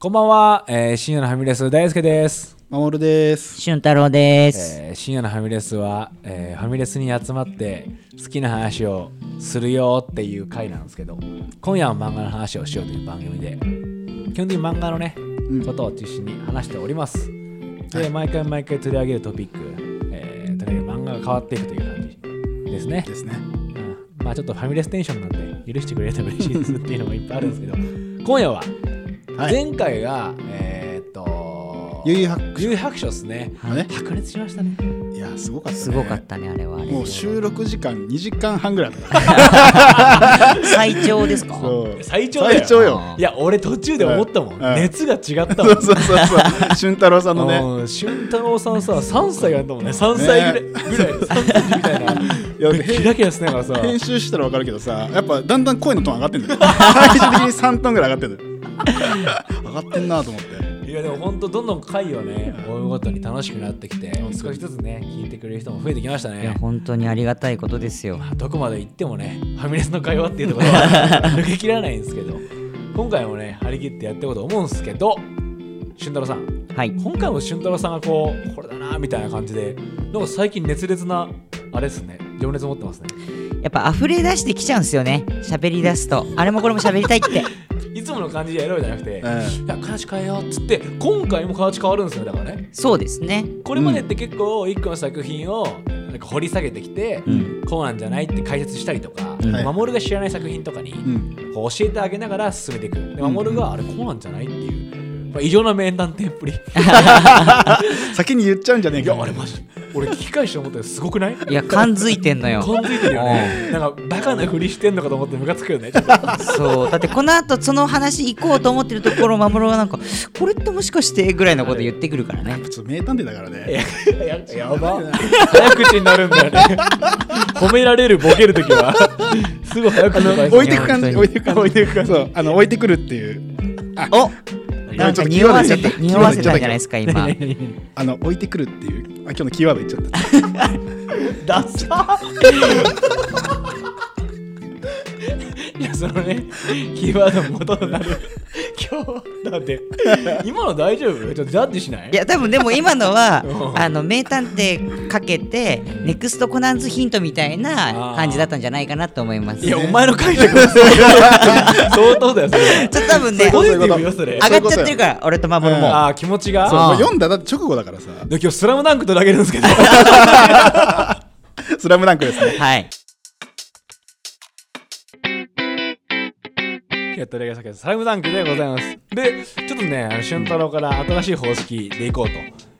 こんばんは、えー深夜のファミレス大輔です、まもるです。俊太郎です。えー深夜のファミレスは、えーファミレスに集まって好きな話をするよっていう回なんですけど今夜は漫画の話をしようという番組で基本的に漫画のね、ん。ことを中心に話しております。で毎回毎回取り上げるトピック、えー、とにかく漫画が変わっていくという感じですね。ですね。うん。まあちょっとファミレステンションなんで許してくれれば嬉しいですっていうのもいっぱいあるんですけど今夜ははい。前回が、えーっと悠々白悠々白書ですね書ね。白熱しましたねいや、すごかったね。すごかったね、あれはあれ。もう収録時間2時間半ぐらいだった。最長ですか？そう。最長だよ最長よ。いや俺途中で思ったもん、うん熱が違ったもん そうそうそうそう。俊太郎さんのね。うん俊太郎さんさ3歳やったもんね3歳ぐらい,、ぐらい3歳みたいないやキラキラしながらさ編集したら分かるけどさ、やっぱだんだん声のトーン上がってんだよ。最終的に3トーンぐらい上がってんだよ。上がってんなと思って。いやでも本当どんどん回をね追うごとに楽しくなってきて少しずつね聞いてくれる人も増えてきましたいや、ね本当にありがたいことですよ。どこまで行ってもねファミレスの会話っていうところは 抜けきらないんですけど今回もね張り切ってやっていこうと思うんですけど俊太郎さんはい。今回も俊太郎さんがこうこれだなみたいな感じでなんか最近熱烈なあれですね情熱持ってますねやっぱ溢れ出してきちゃうんですよね。喋り出すと。あれもこれも喋りたいって。いつもの感じでやろうじゃなくて、うん。いや形変えようっつって今回も形変わるんですよだからね。そうですね。これまでって結構一個の作品をなんか掘り下げてきて、うん。こうなんじゃないって解説したりとか、うん。はい。守が知らない作品とかに教えてあげながら進めていく。守があれこうなんじゃないっていう、まあ異常な名探偵っぷりい 先に言っちゃうんじゃねえか。やあれマジ俺聞き返して思ったらすごくない？いや、感づいてんのよ。感づいてるよねなんかバカなふりしてんのかと思ってムカつくよねちょっとそう。だってこの後その話行こうと思ってるところ、守がなんか、これってもしかしてぐらいのこと言ってくるからね。ちょっと名探偵だからね。ややば早口になるんだよね褒められるボケるときはすぐ早口になる置いてく感じ、置いてく感じ、置いてく感じ。そう、あの、置いてくるっていう。おなんか匂わせて、匂わせたんじゃないですか、今。あの、置いてくるっていう。あ、今日のキーワード言っちゃった。ダサ いやそのねキーワードの元となる。今日だって今の大丈夫？ちょっとジャッジしない？いや多分でも今のは うん。あの名探偵かけてネクストコナンズヒントみたいな感じだったんじゃないかなと思います。いやお前の解釈は 相当だよそれちょっと多分ね上がっちゃってるから俺と守も、うんああ気持ちが。そう、読んだだって直後だからさ。で今日「スラムダンク取り上げるんですけど。スラムダンクですね。はいやったらげさけど、スラムダンクでございます。で、ちょっとね、あの俊太郎から新しい方式でいこうと。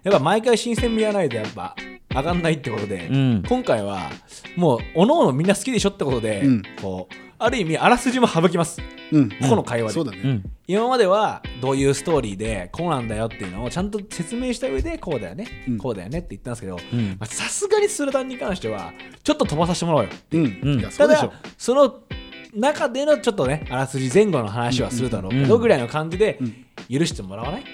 やっぱ毎回新鮮味がないとやっぱ上がんないってことで、うん今回はもう、おのおのみんな好きでしょってことで、うんこう、ある意味、あらすじも省きます。うん。ここの会話で。そうだね。うん今まではどういうストーリーでこうなんだよっていうのをちゃんと説明した上でこうだよね、うんこうだよねって言ったんですけどさすがにスラダンに関してはちょっと飛ばさせてもらおうようん。うんいや、そたうでしょだ。その中でのちょっとねあらすじ前後の話はするだろうけど、うん。ぐらいの感じでうん。許してもらわない、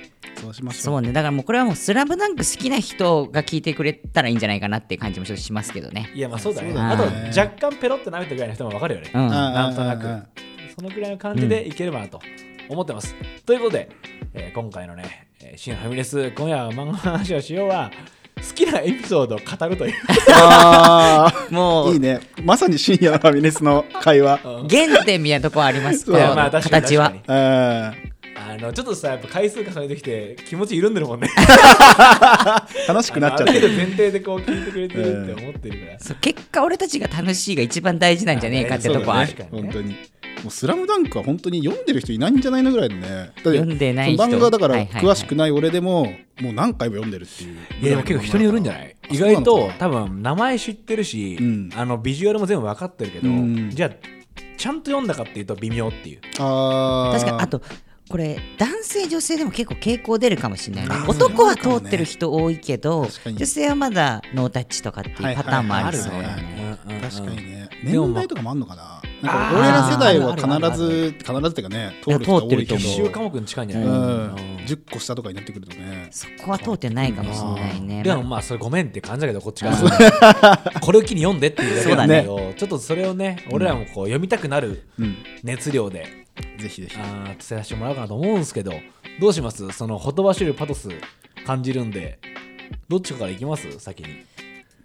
そうしましょそうね。だからもうこれはもう「スラムダンク好きな人が聞いてくれたらいいんじゃないかなって感じもちょっとしますけどね。いやまあそうだね。あと若干ペロって舐めたぐらいの人も分かるよね、うん。う。なんとなく。そのぐらいの感じでいければなと思ってます、ということで、えー今回のね「えー、新ファミレス今夜は漫画の話をしようは」好きなエピソードを語るという。あもあ、いういね。まさに深夜のファミレスの会話。原点みたいなとこはあります。そう。いやまあ確かに形は。確かに。うん。あのちょっとさやっぱ回数重ねてきて気持ち緩んでるもんね。楽しくなっちゃってる。前提でこう聞いてくれてるって思ってるから、そう結果俺たちが楽しいが一番大事なんじゃねえかってとこはあるね。本当に。もうスラムダンクは本当に読んでる人いないんじゃないのぐらいのね。読んでない人。その漫画だから詳しくない俺でも、もう何回も読んでるっていう。いやでも結構人によるんじゃない？意外と多分名前知ってるし、うん。あのビジュアルも全部分かってるけど、うん。じゃあちゃんと読んだかっていうと微妙っていう。ああ。確かにあとこれ男性女性でも結構傾向出るかもしれないね。男は通ってる人多いけど、女性はまだノータッチとかっていうパターンもありそうだはいはいね。確かにね。年代とかもあんのかななんあーか俺ら世代は必ず、必ずっていうかね、通る人が多いけど。通ってると思必修科目に近いんじゃない、うん。うん。10個下とかになってくるとね。そこは通ってないかもしれないね。でもまあそれごめんって感じだけどこっちから これを機に読んでっていうだけなんだけど、ちょっとそれをね俺らもこう読みたくなるうん。熱量でぜひぜひ。伝えさせてもらおうかなと思うんですけどどうします？そのほとばしるパトス感じるんでどっちかからいきます？先に。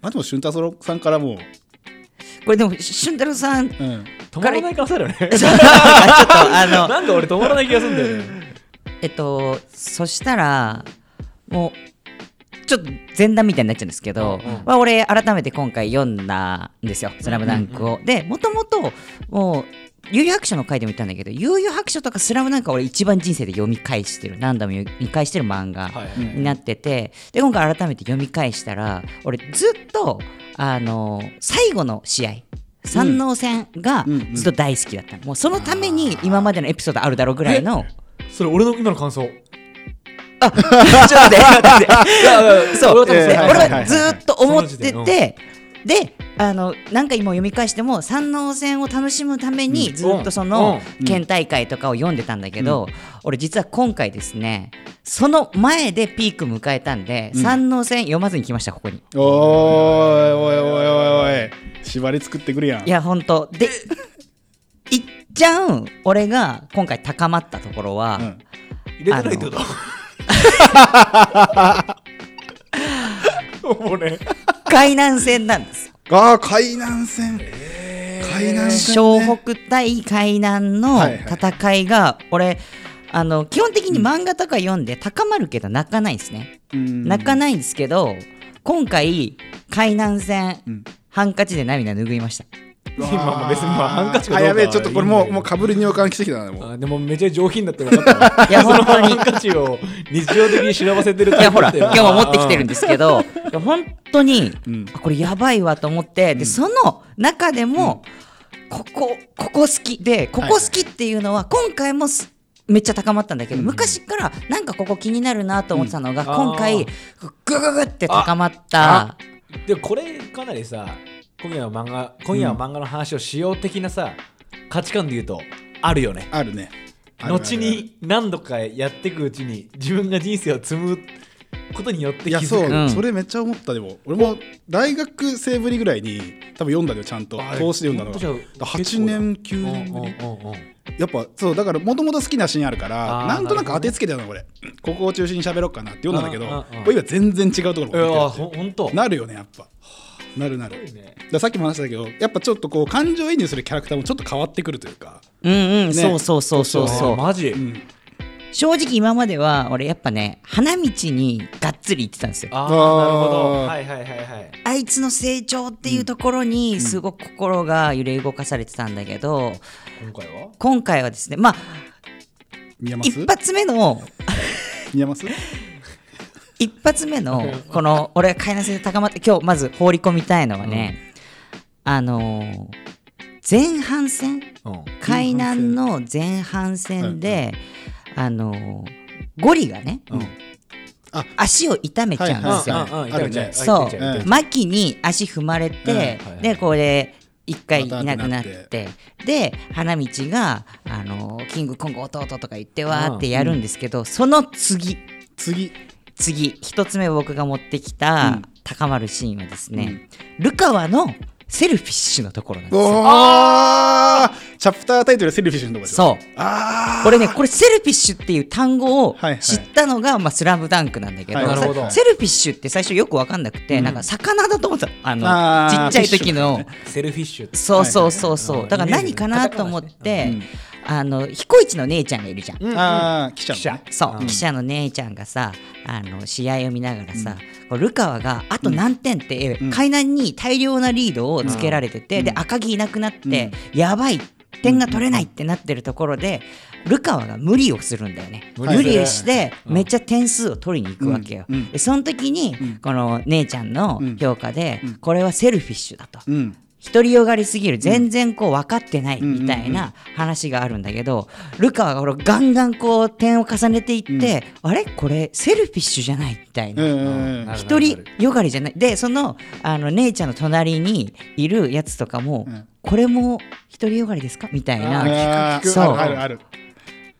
まあでも俊太郎さんからもう、これでも俊太郎さんちょっうん、止まらない顔さだよね。とあのなんか俺止まらない気がするんだよね。えっとそしたらもうちょっと前段みたいになっちゃうんですけど、うんうん。まあ、俺改めて今回読んだんですよ「スラムダンクを。でもともともう悠々白書の回でも言ったんだけど悠々白書とかスラムダンクは俺一番人生で読み返してる。何度も読み返してる漫画はい。になってて。で今回改めて読み返したら俺ずっとあの最後の試合三能戦がずっと大好きだったの。もうそのために今までのエピソードあるだろうぐらいのそれ俺の今の感想。ちょっと待って そう俺はずーっと思っててで。あの何回も読み返しても三能戦を楽しむためにずっとそのうん。県大会とかを読んでたんだけど、俺実は今回ですねその前でピーク迎えたんで、うん。三能戦読まずに来ましたここに。おーいおいおいおいおい。縛り作ってくるやん。いや本当。でいっちゃん。俺が今回高まったところは、うん。入れてないってこと？もうね。海南戦なんです。ああ海南戦海南戦、ね、湘北対海南のはいはい。戦いが、俺あの基本的に漫画とか読んで高まるけど泣かないんですね、うん。泣かないんですけど今回海南戦、うん。ハンカチで涙拭いました。今も別にまあハンカチかどうかはあやべえちょっとこれもうもうかぶりに予感してきたなも。うあでもめちゃ上品だって分かった。わいや 本当に。ハンカチを日常的に忍ばせてるいやほら 今日も持ってきてるんでですけど 本当に、うん。あこれやばいわと思ってでその中でも、ここここ好きでここ好きっていうのは今回もすめっちゃ高まったんだけど、昔からなんかここ気になるなと思ってたのが、うん今回あグググって高まった。でもこれかなりさ今夜は漫画今夜は漫画の話をしよう的なさ価値観で言うとあるよね。あるね。あるある後に何度かやっていくうちに自分が人生を積むことによって気いやそう、うん。それめっちゃ思ったでも。俺も大学生ぶりぐらいに多分読んだよちゃんと。あ通して読んだのが。あ8年9うん年ぶりやっぱそうだからもともと好きなシーンあるからなんとなく当てつけてたのこれ。ここを中心に喋ろうかなって読んだんだけど今全然違うところなるよねやっぱ。なるなる。さっきも話したけどやっぱちょっとこう感情移入するキャラクターもちょっと変わってくるというか、うんうん、ね。そうそうそうそうマジ、うん、正直今までは俺やっぱね花道にがっつり行ってたんですよ。あなるほど。はいはいはいはい。あいつの成長っていうところにすごく心が揺れ動かされてたんだけど、今回は？今回はですねまあ一発目の見えます？一発目の この俺が海南戦で高まって今日まず放り込みたいのはね、あのー前半戦？うん。海南の前半戦で、あのーゴリがね、うん。あ。足を痛めちゃうんですよ。そう。痛い痛い痛い痛い。牧に足踏まれて、でこれ一回いなくなって。で花道があのキングコング弟とか言ってわーってやるんですけど、その次。次。次。一つ目僕が持ってきたうん。高まるシーンはですね、ルカワの selfish のところなんですよ。おー。チャプタータイトル selfish のとこですそう。あこれねこれ selfish っていう単語を知ったのが「まあ、スラムダンクなんだけど,、はいなるほど。さ selfish って最初よく分かんなくて、うん。なんか魚だと思った。のあのちっちゃい時の、sel fish そうそうそうそう、はい。だから何かなと思って、うんあの彦一の姉ちゃんがいるじゃん、うんああ記者の記者。ねそう、うん。記者の姉ちゃんがさあの試合を見ながらさ、こうルカワがあと何点って、うん。海南に大量なリードをつけられてて、うん。で赤木いなくなって、やばい点が取れないってなってるところで、ルカワが無理をするんだよね。無理無理をして、うん。めっちゃ点数を取りに行くわけよ。うん。うん。でその時に、うん。この姉ちゃんの評価で、うん。これは selfish だと。うん独りよがりすぎる。全然こう分かってないみたいな話があるんだけど、ルカワがこれガンガンこう点を重ねていって、あれ？これ selfish じゃないみたいな。独りよがりじゃない。でそのあの姉ちゃんの隣にいるやつとかも、うん。これも独りよがりですか？みたいあなそう。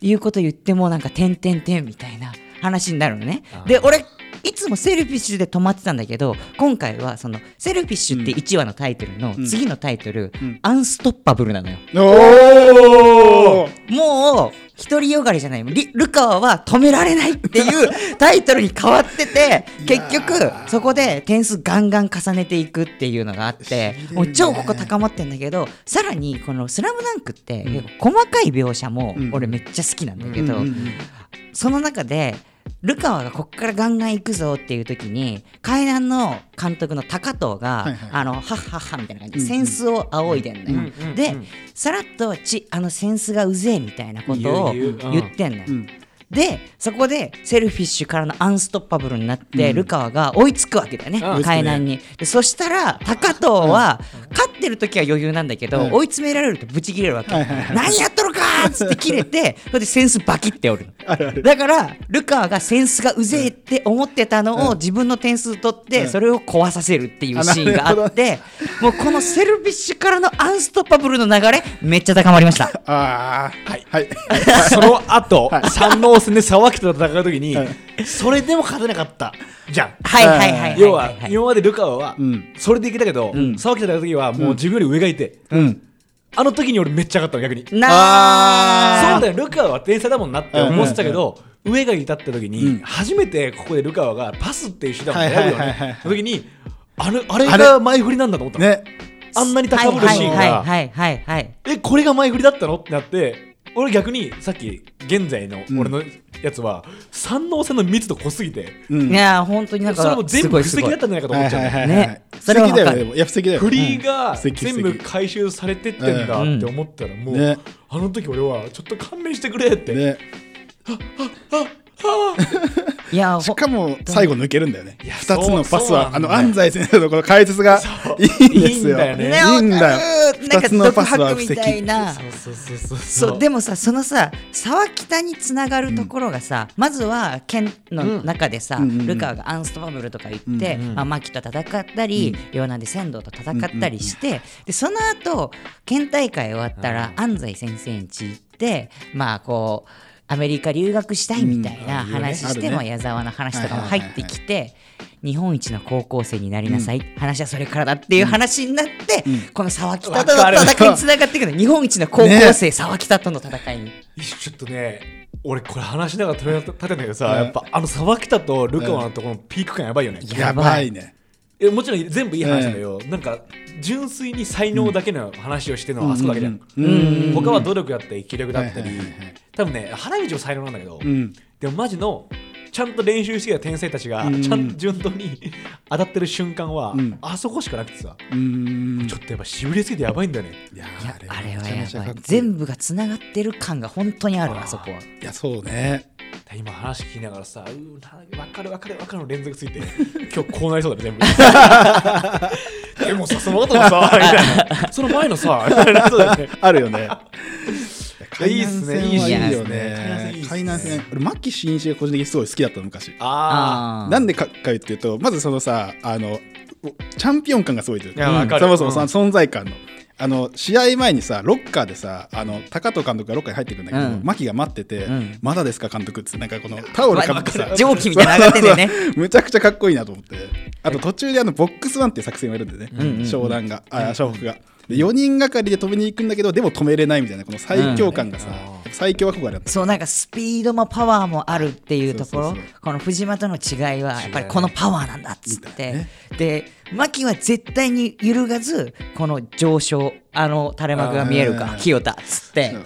いうこと言ってもなんか「てんてんてん」みたいな話になるのね。で俺いつも selfish で止まってたんだけど今回はその selfish って1話のタイトルのん。次のタイトル、ん。 unstoppable なのよ。もう独りよがりじゃない。リルカワは止められないっていうタイトルに変わってて結局そこで点数ガンガン重ねていくっていうのがあってもう超ここ高まってんだけどさらにこの「スラムダンクって結構細かい描写もうん。俺めっちゃ好きなんだけど、うんうんうん。その中でルカワがこっからガンガン行くぞっていう時に海南の監督の高藤が、はいはい。あのはっはっはみたいな感じでうんセンスを仰いでんのよ、うんうんで、うんさらっとちあの扇子がうぜえみたいなことを言ってんのよ、うんでそこで selfish からの unstoppable になって、ルカワが追いつくわけだよね、うん。海南に。でそしたら高藤は、勝ってる時は余裕なんだけど、うん追い詰められるとブチ切れるわけ、はいはいはい。何やっとるかーっつって切れて それで扇子バキって折るだからルカワが扇子がうぜえって思ってたのを自分の点数取ってうん。それを壊させるっていうあシーンがあってもうこのセルフィッシュからのアンストッパブルの流れめっちゃ高まりました。ああはいはい。その後、三能戦で沢北と戦う時に、はい。それでも勝てなかった。じゃん。はいはいはいはい要は今までルカワはうん。それでいけたけど、ん。沢北と戦う時はもう自分より上がいて、うん。あの時に俺めっちゃ上がったの逆に。なあそうだよ。ルカワは天才だもんなって思ってたけど、上がいたって時に、うん。初めてここでルカワがパスっていう手段を選ぶよはいはいはい。はいね。の時にあれあれ？が前振りなんだと思ったの。ね。あんなに高ぶるシーンはいが、はいはいはいはい。えこれが前振りだったの？ってなって俺逆にさっき現在のうん。俺のやつは、三能線の密度濃すぎて、うん。いや本当になんかそれも全部布石だったんじゃないかと思っちゃう、はいはいはいねはい。それはだよねでも。いや素敵だよ。フリーが全部回収されてってんだって思ったらもう、ね。あの時俺はちょっと勘弁してくれって、ねいやほしかも最後抜けるんだよね。いや二つのパスはあの安西先生のこの解説がいいんですよいいんだよね。ねいいんだよ。わかるなんか二つの独パスは白みたいなそうでもさそのさ沢北につながるところがさ、まずは県の中でさ、ルカワがアンストパブルとか言って、あ、マキと戦ったり、両南で仙道と戦ったりして、でその後県大会終わったら安西先生に家行ってまあこうアメリカ留学したいみたいな話して、あるね。まあ矢沢の話とかも入ってきて。日本一の高校生になりなさい、話はそれからだっていう話になって、この沢北との戦いにつながっていくの。日本一の高校生、沢北との戦いに。ちょっとね俺これ話しながら取り立てんだけどさ、うん。やっぱあの沢北とルカワのところのピーク感やばいよね、やばいねえもちろん全部いい話だけど、なんか純粋に才能だけの話をしてるのはあそこだけじゃん、他は努力だったり気力だったり、多分ね花道も才能なんだけど、うん。でもマジのちゃんと練習してきた天才たちがうん。ちゃんと順当に当たってる瞬間は、うん。あそこしかなくてさ。うん。ちょっとやっぱしびれすぎてやばいんだよね。いやあれはやばい。全部がつながってる感が本当にあるあそこはいやそうね。今話聞きながらさうーな分かる分かる分かるの連続ついて。今日こうなりそうだね全部。でもさその後のさみたいな。その前のさ あるよねいいっすね海南線はいいよいいっすね。海南線いいっねすね。海南線。俺牧真一が個人的にすごい好きだったの昔。ああー。なんでかか言っていうとまずそのさあのチャンピオン感がすごいといういやわかる。そもそもそうん。の存在感の。あの試合前にさロッカーでさあの高藤監督がロッカーに入ってくるんだけど、うん。牧が待ってて、うん。まだですか監督って。なんかこのタオルかぶってさ蒸気みたいなの上がってんだよね むちゃくちゃかっこいいなと思って。あと途中であのボックスワンっていう作戦をやるんでね、うんうん商談が。あ湘北がで4人がかりで止めに行くんだけどでも止めれないみたいなこの最強感がさ、うん。最強憧れだった。そうなんかスピードもパワーもあるっていうところ。そうそうこの藤間との違いはやっぱりこのパワーなんだっつって、ね。で牧は絶対に揺るがずこの上昇あの垂れ幕が見えるかうん清田っつって。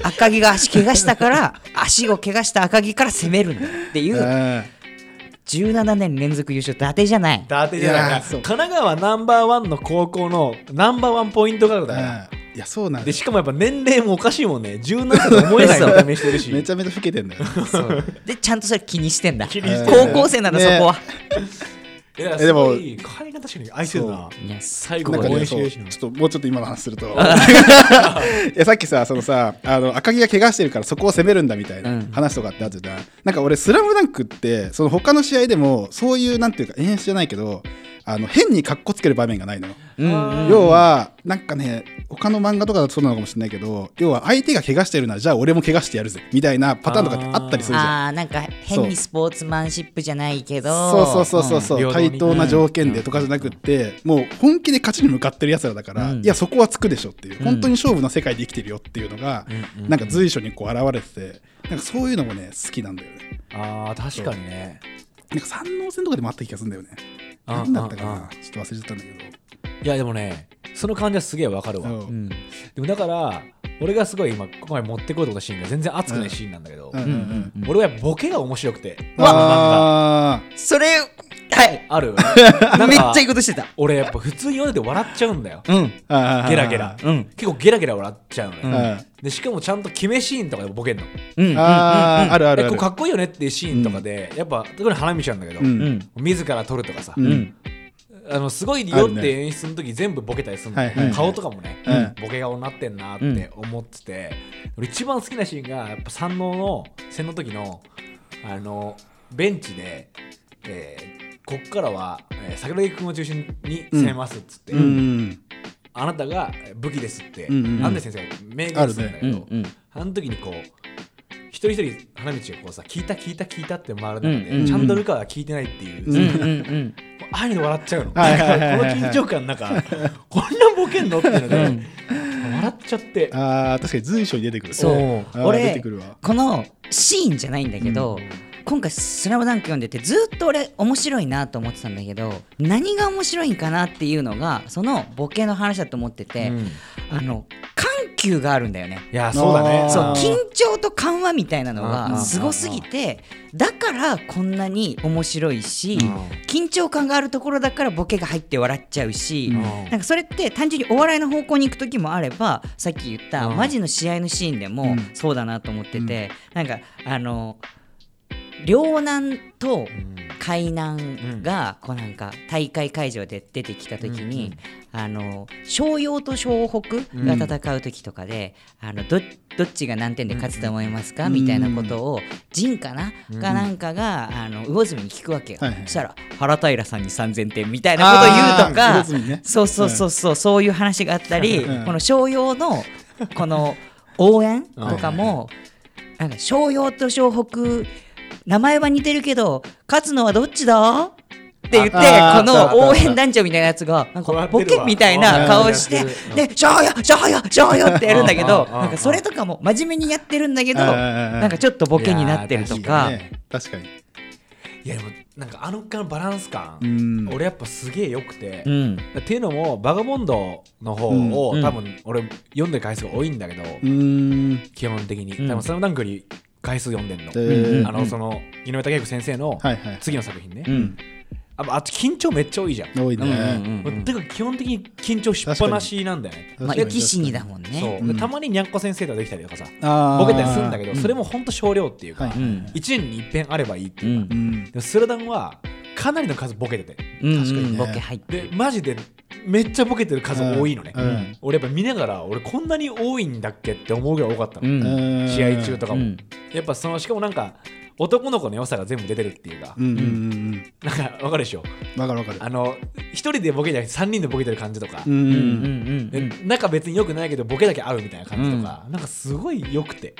赤城が足怪我したから足を怪我した赤城から攻めるんだっていううん17年連続優勝伊達じゃない。伊達じゃない。いやそう。神奈川ナンバーワンの高校のナンバーワンポイントガードだようんいやそうなんだでしかもやっぱ年齢もおかしいもんね。17歳と思えないしてるし。めちゃめちゃ老けてんだよ。そう。でちゃんとそれ気にしてんだ。気にしてる高校生なんだ、そこは。いやえでもすごい海岸確かに愛せるな。いや最後まで。ねちょっともうちょっと今の話すると。いやさっきさそのさあの赤城が怪我してるからそこを攻めるんだみたいなうん。話とかってあったじゃん、なんか俺「スラムダンクってその他の試合でもそういうなんていうか演出じゃないけどあの変にかっこつける場面がないのよ、うんうん。要はなんかね他の漫画とかだとそうなのかもしれないけど要は相手が怪我してるならじゃあ俺も怪我してやるぜみたいなパターンとかってあったりするじゃん。ああーなんか変にスポーツマンシップじゃないけど。そうそうそうそうそう、うん対等な条件でとかじゃなくって、もう本気で勝ちに向かってるやつらだから、うん。いやそこはつくでしょっていう、ん。本当に勝負の世界で生きてるよっていうのが、うんうんなんか随所にこう現れててなんかそういうのもね好きなんだよね。あー確かにね。なんか三能線とかでもあった気がするんだよね。うん何だったかな。ちょっと忘れちゃったんだけいやでもねその感じはすげえわかるわ、ど、う。うん。んでもだから俺がすごい今今回持ってこうと思ったシーンが全然熱くないシーンなんだけど、うんうんうん。うん。俺はやっぱボケが面白くて。あそれはい。ある？めっちゃいいいことしてた。俺やっぱ普通に読んでて笑っちゃうんだよ。うん。ゲラゲラ。うん。結構ゲラゲラ笑っちゃうのよ、うんでしかもちゃんと決めシーンとかでボケんの。うんあーあるあるある。えこうかっこいいよねっていうシーンとかで、やっぱ特に花道なんだけど、うん。うん。自ら撮るとかさ、うん。うんあのすごいよって演出の時全部ボケたりするの、はいはい。はい顔とかもね、うん。ボケ顔になってんなって思ってて、俺一番好きなシーンがやっぱ山王の戦の時のあのベンチで、えーこっからは、えー桜木君を中心に攻めますっつって、うんあなたが武器ですって、うんうんうん。なんで先生が明言するんだけど、うんうん。あの時にこう一人一人花道がこうさ聞いた聞いた聞いたって回る中で、うんうんちゃんとルカは聞いてないっていう、うんうんうんうん。ああいうので笑っちゃうの。はいはいはいはいこの緊張感なんか、こんなボケんのっていうので、うん。笑っちゃって。あー確かに随所に出てくる。そう。あー俺出てくるわ。このシーンじゃないんだけど、今回「スラムダンク読んでてずっと俺面白いなと思ってたんだけど何が面白いんかなっていうのがそのボケの話だと思ってて、うん。あの緩急があるんだよね。いや、そうだね。そう緊張と緩和みたいなのがすごすぎてだからこんなに面白いしうん。緊張感があるところだからボケが入って笑っちゃうしうん。なんかそれって単純にお笑いの方向に行く時もあればさっき言ったうん。マジの試合のシーンでもうん。そうだなと思っててなんかあの両南と海南がこうなんか大会会場で出てきた時に、あの湘陽と湘北が戦う時とかで、あのどどっちが何点で勝つと思いますか、みたいなことを陣かな、かなんかがあの魚住に聞くわけよ、そしたら原平さんに3000点みたいなことを言うとかそうそうそうそう、そういう話があったり、うん。この商用のこの応援とかも、なんか商用と湘北名前は似てるけど勝つのはどっちだ？って言ってこの応援団長みたいなやつがなんかボケみたいな顔してうん。で「しょうよしょうよしょうよ」ってやるんだけどなんかそれとかも真面目にやってるんだけどうんなんかちょっとボケになってるといかね確かにいや、でも、なんかあのバランス感、うん。俺やっぱすげえ良くて。うん。っていうのも、バガボンドの方を、うん。多分俺読んでる回数が多いんだけど、うーん。基本的に。うん。多分スラムダンクより回数読んでんの。えー。あの、その、井上武彦先生の次の作品ね。うん。ああと緊張めっちゃ多いじゃん。多いね、うんうんうん。てか基本的に緊張しっぱなしなんだよね。まあ確かに。生き死にだもんね。そう、うん。でたまににゃんこ先生とかできたりとかさボケたりするんだけど、それもほんと少量っていうか、はいうん一1年に一遍あればいいってういうか、スラダンはかなりの数ボケてて。うん確かにね。ボケ入ってでマジでめっちゃボケてる数多いのね、うん。俺やっぱ見ながら俺こんなに多いんだっけって思うぐらい多かったの、うん。うん試合中とかも、うん。やっぱそのしかもなんか男の子の良さが全部出てるっていうか、うんうんうんなんかわかるでしょ？うんわかるわかる。あの一人でボケじゃなくて3人でボケてる感じとか、うんうんうんうん。で仲別に良くないけどボケだけ合うみたいな感じとか、なんかすごい良くて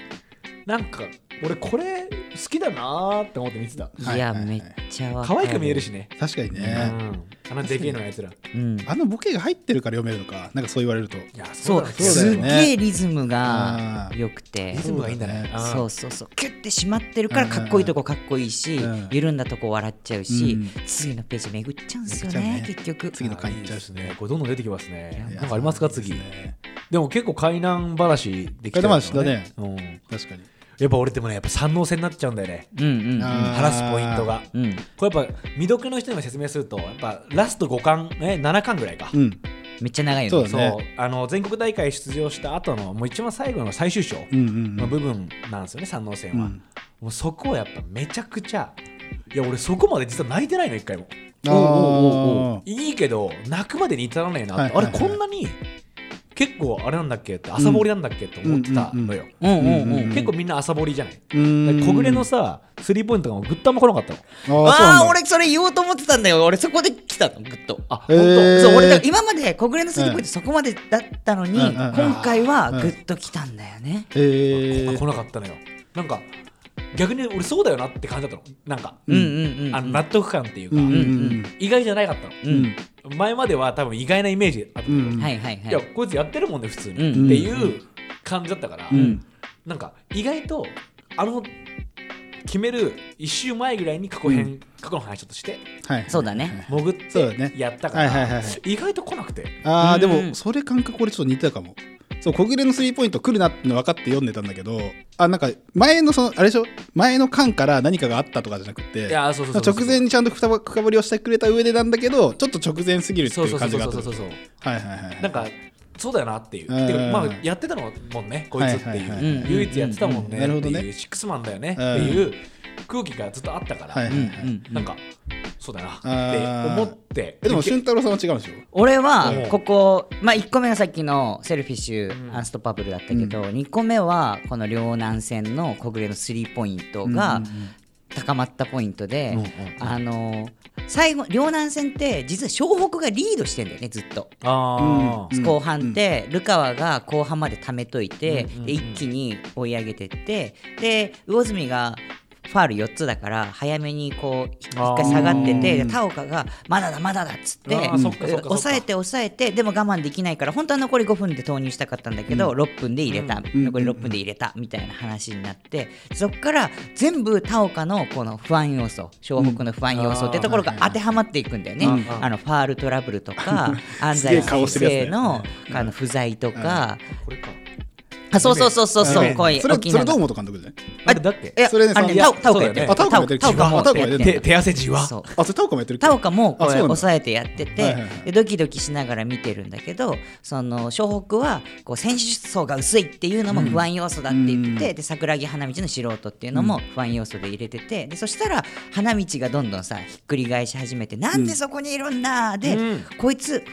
なんか俺これ好きだなーって思って見てた。いやはいはい。はいめっちゃわかる。可愛く見えるしね、確かにうね、ん、あのでけえのやつら。いうん。あのボケが入ってるから読めるのか。なんかそう言われると。やそうだね。すっそうだよね。げえリズムが良くて。リズムがいいんだね。そうそうそうそう。キュッて締まってるからかっこいいとこかっこいいしうん。緩んだとこ笑っちゃうしうん。次のページめぐっちゃうんですよね結局。次の回いいですね。これどんどん出てきますね。いやなんかありますか？次。でも結構海南話できた海南話だね。うん、確かにやっぱ俺でもねやっぱ三能戦になっちゃうんだよね。うんうん話すポイントが。うん。これやっぱ未読の人にも説明するとやっぱラスト5巻え7巻ぐらいか、うん。めっちゃ長いよね。そうそう。だね。あの全国大会出場した後のもう一番最後の最終章うんうんうん。の部分なんですよね、三能戦は、うん。もうそこはやっぱめちゃくちゃいや俺そこまで実は泣いてないの一回も。あー。おうおうおういいけど泣くまでに至らないなって、はいはいはい。あれこんなに結構あれなんだっけって朝掘りなんだっけって思ってたのよ、結構みんな朝掘りじゃない、うん。小暮のさスリーポイントがぐったも来なかったの。ああ俺それ言おうと思ってたんだよ。俺そこで来たのグッと。あへーそう俺だ今まで小暮のスリーポイントそこまでだったのに、今回はグッと来たんだよね、へえあ来なかったのよ。なんか逆に俺そうだよなって感じだったの。なんか、うん、うんうんうん。あの納得感っていうか、うんうん意外じゃなかったの、うん。前までは多分意外なイメージあったけど、うん。はいはいはい。いやこいつやってるもんね普通に、うんっていう感じだったから、うんなんか意外とあの決める1週前ぐらいに過去編、うん。過去の話ちょっとしてはい。そうだね。潜ってやったから、はいはいはい意外と来なくて。あーでうん。もそれ感覚俺ちょっと似てたかもそう小暮のスリーポイント来るなっての分かって読んでたんだけどあなんか前のそのあれでしょ？前の巻から何かがあったとかじゃなくて直前にちゃんと深掘りをしてくれた上でなんだけどちょっと直前すぎるってそう感じがあったはいはいはい。なんかそうだよなっていう、まあやってたのもんねこいつっていう、はいはいはい唯一やってたもんねなるほどねっていう、シックスマンだよねっていう空気がずっとあったから、はいはいはい。うんなんかそうだなって思って。えでも俊太郎さんは違うんでしょ？俺はうん。ここ、まあ、1個目がさっきのセルフィッシュ、うん。アンストッパブルだったけど、2個目はこの両南戦の小暮のスリーポイントが高まったポイントで、うんうんあの最後両南戦って実は湘北がリードしてんだよねずっと。うん。後半って、ルカワが後半まで貯めといて、うんうんうん。で一気に追い上げてってで魚住がファール4つだから早めにこう一回下がってて田岡がまだだまだだっつって抑えて抑えてでも我慢できないから本当は残り5分で投入したかったんだけど、6分で入れた、うん。残り6分で入れた。みたいな話になってそっから全部田岡のこの不安要素湘北の不安要素ってところが当てはまっていくんだよね、うん。あのファールトラブルとか 安西先生のあの不在とかあそうそうそうそうそねうこういうそれそれ堂本監督じゃないあれだっけそれねタオタオカやってる。あタオカもやってるタオカもあタオカもやってるや手手汗じわ。そう。あそれタオカもやってるタオカもこれ抑えてやってて、でドキドキしながら見てるんだけどその湘北はこう選手層が薄いっていうのも不安要素だって言ってて、うん。で桜木花道の素人っていうのも不安要素で入れててでそしたら花道がどんどんさひっくり返し始めて、なんでそこにいるんだで、うん。こいつ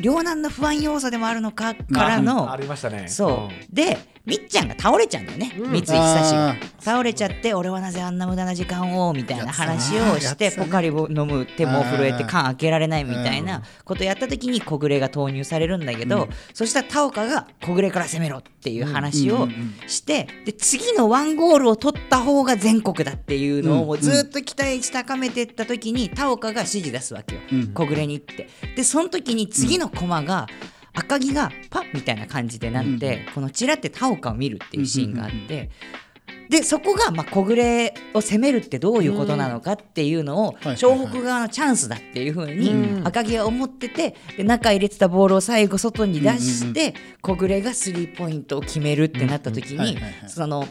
両南の不安要素でもあるのかからの、ありましたね。そう、でみっちゃんが倒れちゃうんだよね、うん。三井久志が。あ倒れちゃって俺はなぜあんな無駄な時間をみたいな話をしてポカリを飲む手も震えて缶開けられないみたいなことやった時に小暮が投入されるんだけど、そしたら田岡が小暮から攻めろっていう話をしてで次のワンゴールを取った方が全国だっていうのをもうずっと期待し高めていった時に田岡が指示出すわけよ、うん。小暮にって。でその時に次の駒が、赤木がパッみたいな感じでなって、このチラって田岡を見るっていうシーンがあって、でそこがまあ小暮を攻めるってどういうことなのかっていうのを湘北側のチャンスだっていうふううにん。赤木は思っててで中入れてたボールを最後外に出して小暮がスリーポイントを決めるってなった時にその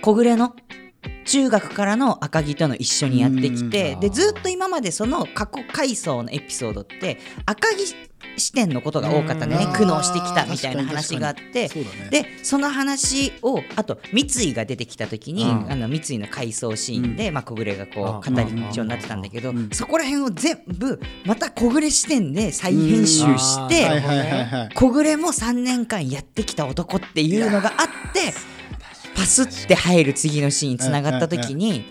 小暮の中学からの赤木との一緒にやってきてうん。でずっと今までその過去回想のエピソードって赤木視点のことが多かったんだよね。うん。苦悩してきたみたいな話があってね。でその話をあと三井が出てきた時に、うん。あの三井の回想シーンで、まあ、小暮がこううん語り口になってたんだけど、うん。そこら辺を全部また小暮視点で再編集して、小暮も3年間やってきた男っていうのがあってパスって入る次のシーンにつながった時に。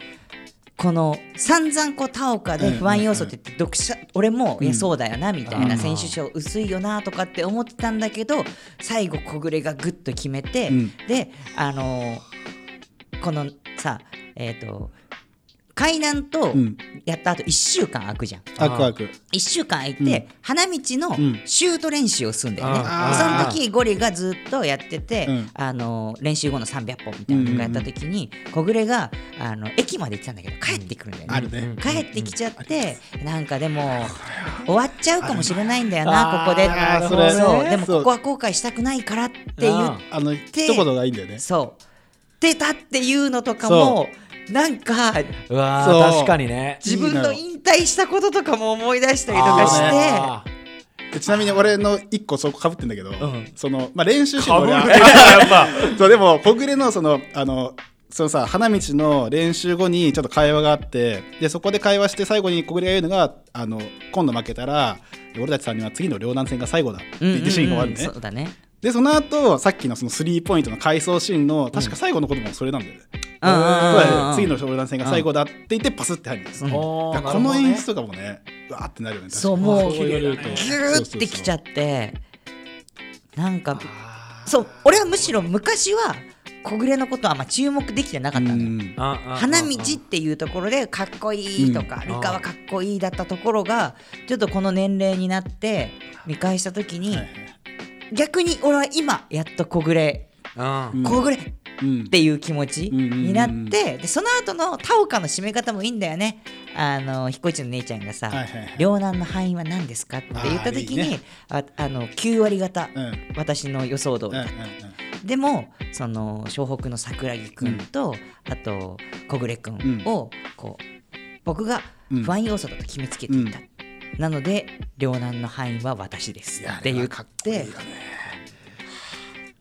この散々こう田岡で不安要素って言って読者俺もいやそうだよなみたいな選手賞薄いよなとかって思ってたんだけど最後小暮がグッと決めてうん。であのーこのさえっ、と海南とうん。やった後1週間空くじゃん。アクアク1週間空いて、花道のん。シュート練習をするんだよね、その時ゴリがずっとやってて、うん。あの練習後の300本みたいなのとかやった時に、小暮があの駅まで行ってたんだけど帰ってくるんだよね、あるね。帰ってきちゃって、なんかでも終わっちゃうかもしれないんだよなここで。そう。でもここは後悔したくないからって言っあの一言がいいんだよね。そう。出たっていうのとかもなんかうわそう。ー確かにね。自分の引退したこととかも思い出したりとかして。あでちなみに俺の一個そこかぶってんだけど、ん。そのまあ練習ーしてる？の俺はそうでも小暮のそのあのそのさ花道の練習後にちょっと会話があってでそこで会話して最後に小暮が言うのがあの今度負けたら俺たちさんには次の両南戦が最後だって言ってシーンが終わるね、そうだね。でその後さっきのそのスリーポイントの回想シーンの確か最後の言葉もそれなんだよね、うんうんうんうん。そう次の商談戦が最後だって言ってパスって入るんです、うん。この演出とかもねうわーってなるよね。そうもう言われるとギューってきちゃってなんかそう俺はむしろ昔は小暮のことはあんま注目できてなかった花道っていうところでかっこいいとか、うん。ルカはかっこいいだったところがちょっとこの年齢になって見返した時に、逆に俺は今やっと小暮うん。うん。小暮っうん。ていう気持ちになってでその後の田岡の締め方もいいんだよね。あの彦一の姉ちゃんがさはいはいはい「両南の範囲は何ですか?」って言った時にああの9割方、私の予想通り、うんでもその湘北の桜木くんと、あと小暮くんをこう僕が不安要素だと決めつけていた、なので両南の範囲は私ですって言っかっこいいよてね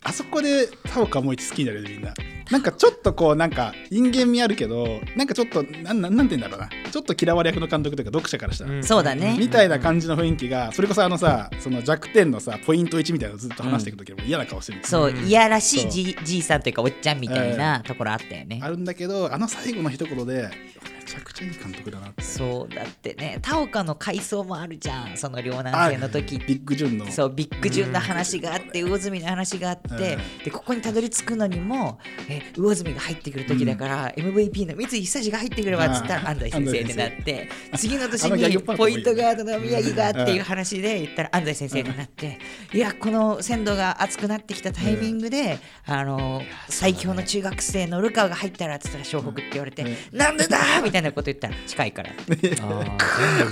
あそこで田岡萌一好きになるよねみんな。なんかちょっとこうなんか人間味あるけどなんかちょっとなんなんなんて言うんだろうな。ちょっと嫌われ役の監督というか読者からしたら、うん。そうだね。みたいな感じの雰囲気がそれこそあのさその弱点のさポイント1みたいなのをずっと話していく時も嫌な顔してる。んですよそう、うん。いやらしそいう。じじいさんというかおっちゃんみたいなところあったよね、あるんだけどあの最後の一言でめちゃくちゃいい監督だなって。そうだってね田岡の回想もあるじゃんその両南戦の時。ビッグジュンの。そうビッグジュンの話があって魚住の話があって、うん。でここにたどり着くのにもえ魚住が入ってくる時だから、MVP の三井久志が入ってくればっつったうん。ら安西先生ってなって次の年にポイントガードの宮城がっていう話で言ったら安西先生になっていやこの鮮度が熱くなってきたタイミングで、あの最強の中学生のルカが入ったらっつったら湘北って言われて、なんでだーみたいなこと言ったら近いから。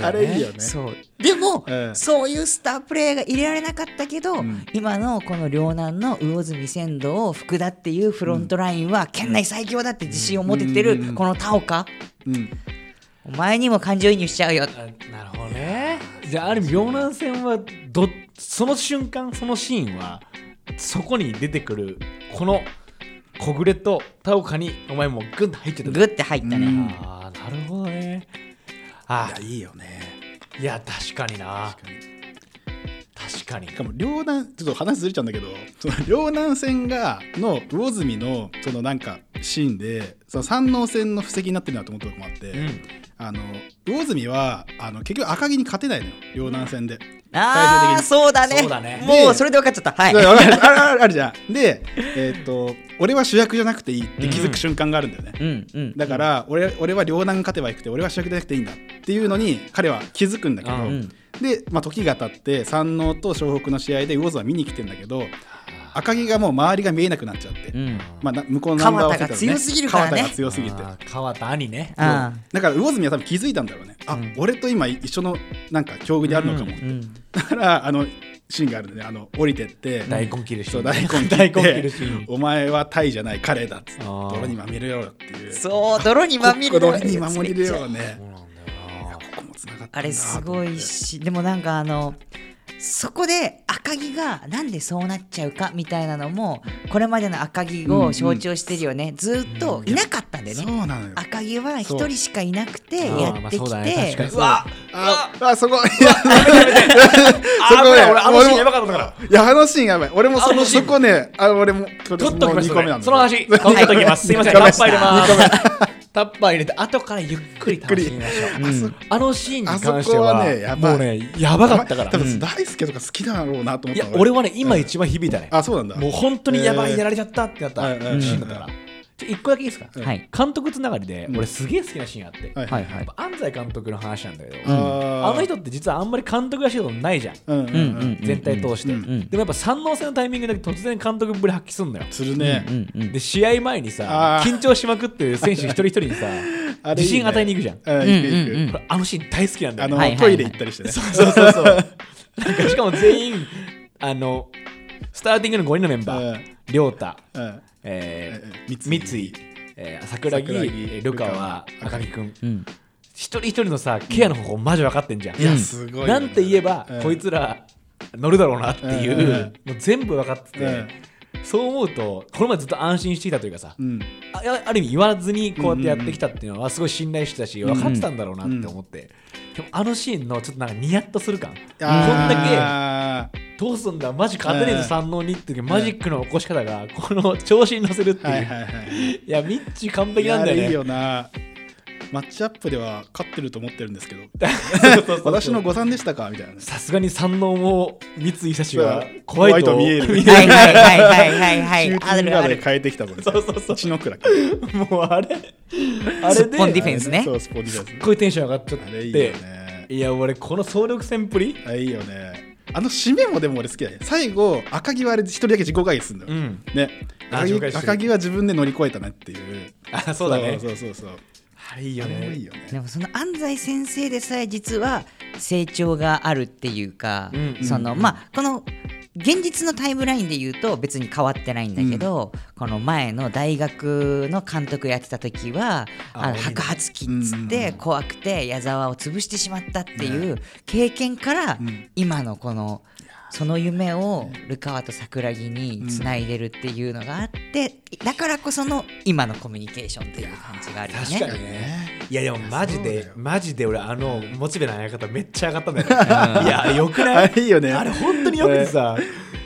あれいいよね。そう。でも、うん。そういうスタープレーが入れられなかったけど、ん。今のこの両南の魚住仙道福田っていうフロントラインは県内最強だって自信を持ててるうん。この田岡うん。お前にも感情移入しちゃうよ。あなるほどね。じゃあある意味両南戦はどその瞬間そのシーンはそこに出てくるこの小暮と田岡にお前もうグンと入ってたグッて入ったね、なるほどね。あいやいいよね。いや確かにな。確かに。確かにしかも両南ちょっと話ずれちゃうんだけどその両南戦がの魚住のそのなんかシーンでその山王戦の布石になってるなと思ったとこもあって、うん。あの魚住はあの結局赤城に勝てないのよ。両南戦で。ああそうだね。そうだね。もうそれで分かっちゃった。はい。あるあるあるじゃん。で、えーっと俺は主役じゃなくていいって気づく瞬間があるんだよね。うんうん。だから俺俺は両南勝てばよくて俺は主役じゃなくていいんだっていうのに彼は気づくんだけど、うん。で、まあ、時が経って山王と湘北の試合で魚津は見に来てんだけど赤城がもう周りが見えなくなっちゃって、うん。まあ、な向こうのナンバーを忘れたら川田が強すぎるからね。川田が強すぎて。あー川田兄ね。あだから魚住は多分気づいたんだろうね。あ、うん。俺と今一緒のなんか境遇にあるのかも、ーうんだからあのシーンがあるんでね。あの降りてって、大根切るシーン。大根切るシーン。お前はタイじゃない彼だっつってあー。泥にまみれよっていう。そう泥にまみれ泥に守りれよね。あれすごいししでもなんかあのそこで赤城がなんでそうなっちゃうかみたいなのもこれまでの赤城を象徴してるよね、ずっといなかったんだよそね、うなのよ。赤城は一人しかいなくてやってきあーまあそうだね。て、うわああそこ。いやそこね俺あのシーンやばかったから。いやあのシーンやばい。俺もそのそこねあ俺もこれ取っときますもう二個目なんだその話取っときます。すいません。タッパー入れますタッパー入れて後からゆっくり楽しみましょう。うん。あのシーンに関してははねやばい。もうねやばかったから。多分大輔とか好きだろうなと思いったの。や俺はね今一番響いたね。あそうなんだ。もう本当にやばいえー。やられちゃったってなったシーンだったから一個だけいいですか？うん。はい。監督つながりでうん。俺すげえ好きなシーンあって。はいはいはい。やっぱ安西監督の話なんだけどあの人って実はあんまり監督らしいことないじゃん。うん全体通して、うんうんでもやっぱ三能戦のタイミングだけ突然監督ぶり発揮すんのよ。するねうんうん。で試合前にさ緊張しまくってる選手一人一人にさ自信与えに行くじゃん。あのシーン大好きなんだあのよねはいはい。トイレ行ったりしてね。そうそうそう。そうなんかしかも全員あのスターティングの5人のメンバー亮太、うん。えー三井。三井、えー桜木桜木えールカワルカワ赤木くん。うん。一人一人のさケアの方法マジ分かってんじゃん、いやすごいなんて言えば、うん。こいつら乗るだろうなっていう、うんうんもう全部分かってて、うん。そう思うとこの前ずっと安心していたというかさ、うん。ああある意味言わずにこうやってやってきたっていうのはすごい信頼してたし分かってたんだろうなって思って、でもあのシーンのちょっとなんかニヤッとする感、こんだけどうすんだマジ勝てねえぞ三能にっていうマジックの起こし方がこの調子に乗せるっていう、はいはいはいい。やミッチ完璧なんだよね。いいよなマッチアップでは勝ってると思ってるんですけど。私の誤算でしたか？みたいなさすがに三能も三井久志は怖いと。見える。はいはいはいはいはいはいあるある。変えてきたもんそうそうそう。もうあれ。あれで。ポンディフェンスね。そうスポンディフェンス。すっごいテンション上がっちゃっあれいいよてね。いや俺この総力戦っぷり。あいいよね。あの締めもでも俺好きだね最後赤木はあれ一人だけ自己回避するんだよ、うん。ね。あ赤木は自分で乗り越えたなっていう。あそうだね。そうそうそうそうあれいいよね。いいよね。でもその安西先生でさえ実は成長があるっていうか、うんそのうん。まあこの現実のタイムラインで言うと別に変わってないんだけど、この前の大学の監督やってた時はあのあ白髪期っつうんっうんうん。て怖くて矢沢を潰してしまったっていう経験からうん。今のこのその夢をルカワと桜木につないでるっていうのがあってだからこその今のコミュニケーションという感じがあるよね。確かにね。いやでもマジでよ。マジで俺あのモチベの上げ方めっちゃ上がったんだよね。いやよくない？いいよね。あれ本当によくてさ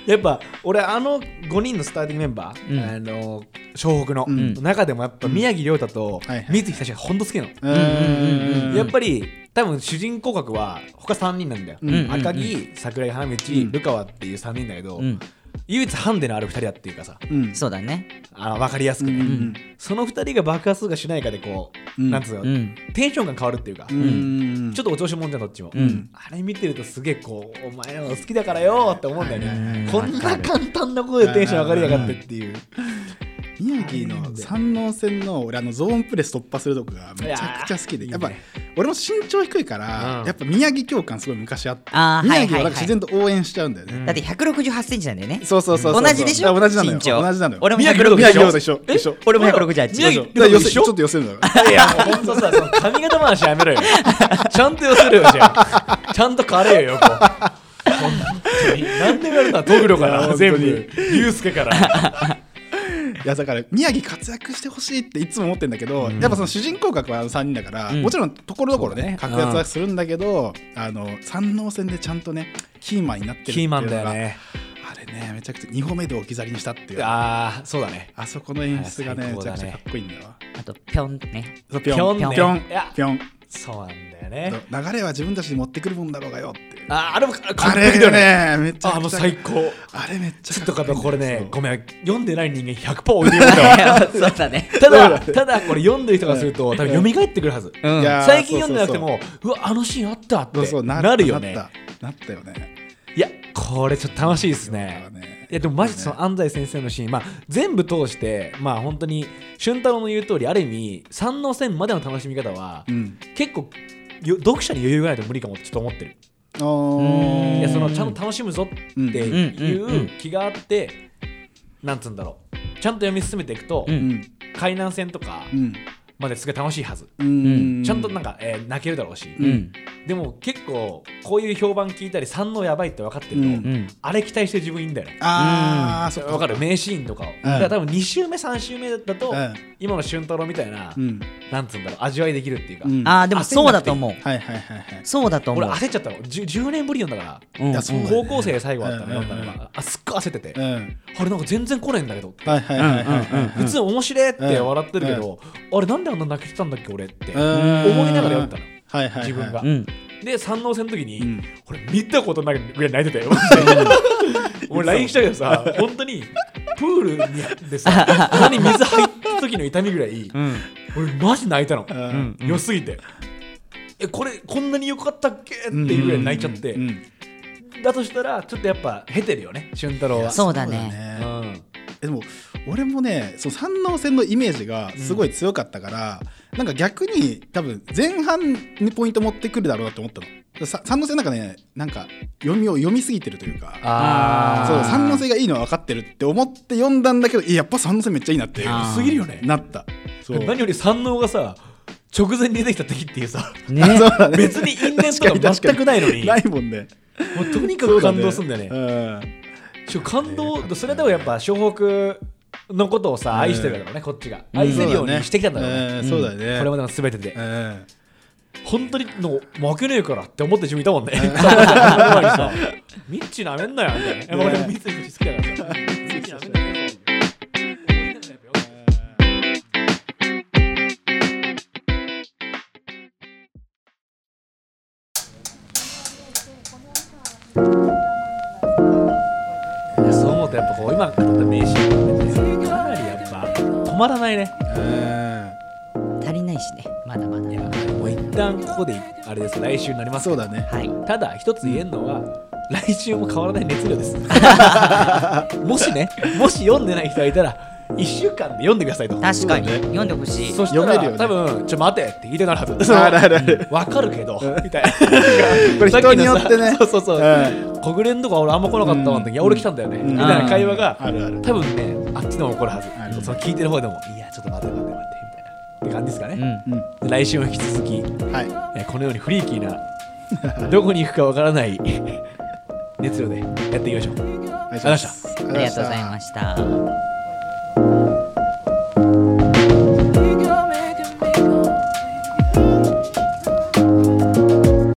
やっぱ俺あの5人のスターティングメンバー、うん。あの湘北の、うん。中でもやっぱ宮城亮太とはいはい。三井久志が本当好きなの、うんうんうんうん。やっぱり多分主人公格は他3人なんだよ、うん赤木桜井花道、ん。ルカワっていう3人だけど、うん唯一ハンデのある2人だっていうかさ。うん。そうだね。あの分かりやすくね、うんうん。その2人が爆発がしないかでこう、うん。なんつうの、うん。テンションが変わるっていうか、うんうんちょっとお調子者じゃんどっちも、うん。あれ見てるとすげえこうお前の好きだからよって思うんだよね、うん。こんな簡単な声でテンション上がりやがってって。いう、宮城の三能戦の俺あのゾーンプレス突破するとこがめちゃくちゃ好きで。いやっぱいいね俺も身長低いから、うん。やっぱ宮城共感すごい昔あって宮城は自然と応援しちゃうんだよね、だって168センチなんだよね。そうそうそうそう同じでしょ？あ同じなのよ。身長。同じなのよ。俺も宮城160宮城亮太一緒一緒。俺も168宮城。だ寄せ一緒ちょっと寄せるのよ。いやもうほんとさその髪型話やめろよ。ちゃんと寄せるよじゃあ。ちゃんと枯れよ横本当に。何でもやるのはトグロから全部。ユうスケからいやだから宮城活躍してほしいっていつも思ってるんだけど、うん。やっぱその主人公格はあの3人だから、うん。もちろんところどころねね。活躍はするんだけど、あの三能戦でちゃんとねキーマンになってるっていうのがキーマンだよね。あれねめちゃくちゃ2歩目で置き去りにしたっていう。あああそうだね。そこの演出がねあめちゃくちゃかっこいいんだよ。あと、ぴょんね。ぴょん。ぴょんぴょんそうなんだよね。流れは自分たちに持ってくるもんだろうがよっていう。ああれも完あ璧だよね。れね。めちゃくちゃ。あの最高。あれめっちゃちょっとかこれねごめめん読んでない人間100%置いてるんだよそうだね。ただただこれ読んでる人がすると 多分蘇ってくるはず。うん最近読んでなくてもうわあのシーンあったって。そうそうななるよね。なったなったよね。いやこれちょっと楽しいですね。いやでもマジその安西先生のシーン、まあ、全部通してまあ本当に俊太郎の言う通りある意味三の線までの楽しみ方は、うん。結構よ読者に余裕がないと無理かもってちょっと思ってる。いやそのちゃんと楽しむぞってうんうん。いう気があって、なんつうんだろう。ちゃんと読み進めていくと、うん。うん海南線とかうんまですごい楽しいはず、うん。ちゃんとなんか、えー泣けるだろうし、うん。でも結構こういう評判聞いたり三のやばいって分かってると、うん。うん。あれ期待してる自分いいんだよね。ああそっわかる？名シーンとかを、だから多分2週目3週目だと、うん今の俊太郎みたいな、うん。なんつうんだろう味わいできるっていうか、うん。ああ、でもそうだと思う。はいはいはいはい。そうだと思う。俺焦っちゃったの。10, 10年ぶり読んだから、うん。ね。高校生で最後だったのうん読んだのが、あすっごい焦ってて、うん。あれなんか全然来ねえんだけどって、はいはいはいはいはい。普通面白いって笑ってるけど、あれなんであんな泣けてたんだっけ俺って、うん。思いながら読んだの。はいはいはい。自分が。うん。で三能戦の時に、うん。俺見たことないぐらい泣いてたよ俺 LINE したけどさ 本当にプールにでさ鼻に水入った時の痛みぐらいうん。俺マジ泣いたの、うん。良すぎて。えこれこんなに良かったっけっていうぐらい泣いちゃって、うん。うん。だとしたらちょっとやっぱ経てるよね。俊太郎は。そうだね。うんえでも俺もねその三能戦のイメージがすごい強かったから、なんか逆に多分前半にポイント持ってくるだろうなって思ったの。さ三能戦なんかねなんか読みを読みすぎてるというかあそう三能戦がいいのは分かってるって思って読んだんだけどいややっぱ三能戦めっちゃいいなってすぎるよね。なった。そう。何より三能がさ直前に出てきた時っていうさ ね。別に因縁とか全くないのに。ないもんね。もうとにかく感動するんだよね。うん。ちょ感動それでもやっぱ湘北のことをさ愛してるだろうねこっちが。うん愛せるようにしてきたんだろうね。うん。そうだよねこれまでの全てで。うん本当にの負けねえからって思ってる自分いたもんね。ミッチーなめんなよみたいな。俺もミッチー好きだからさ。ミッチーなめんなよ。いやそう思うとやっぱこう今語った名シーンってねかなりやっぱ止まらないね。ないしね。まだまだ。もう一旦ここであれです。来週になりますそうだね。はい。ただ一つ言えるのは、来週も変わらない熱量です。もしねもし読んでない人がいたら1週間で読んでくださいと。確かに。ね。読んでほしい。そしたら、読めるよね。多分ちょ待てって言いたくなるはず。あるあるある。わかるけどみたいな。これ人によってね。そうそうそう、う小暮んとか俺あんま来なかったわって、いや俺来たんだよね、みたいな会話があるある。多分ねあっちでも起こるはず。その聞いてる方でもいやちょっと待て待て待てって感じですかね、うん。うん。で来週も引き続きはい。えーこのようにフリーキーな どこに行くかわからない 熱量でやっていきましょう。ありがとうございまますありがとうございました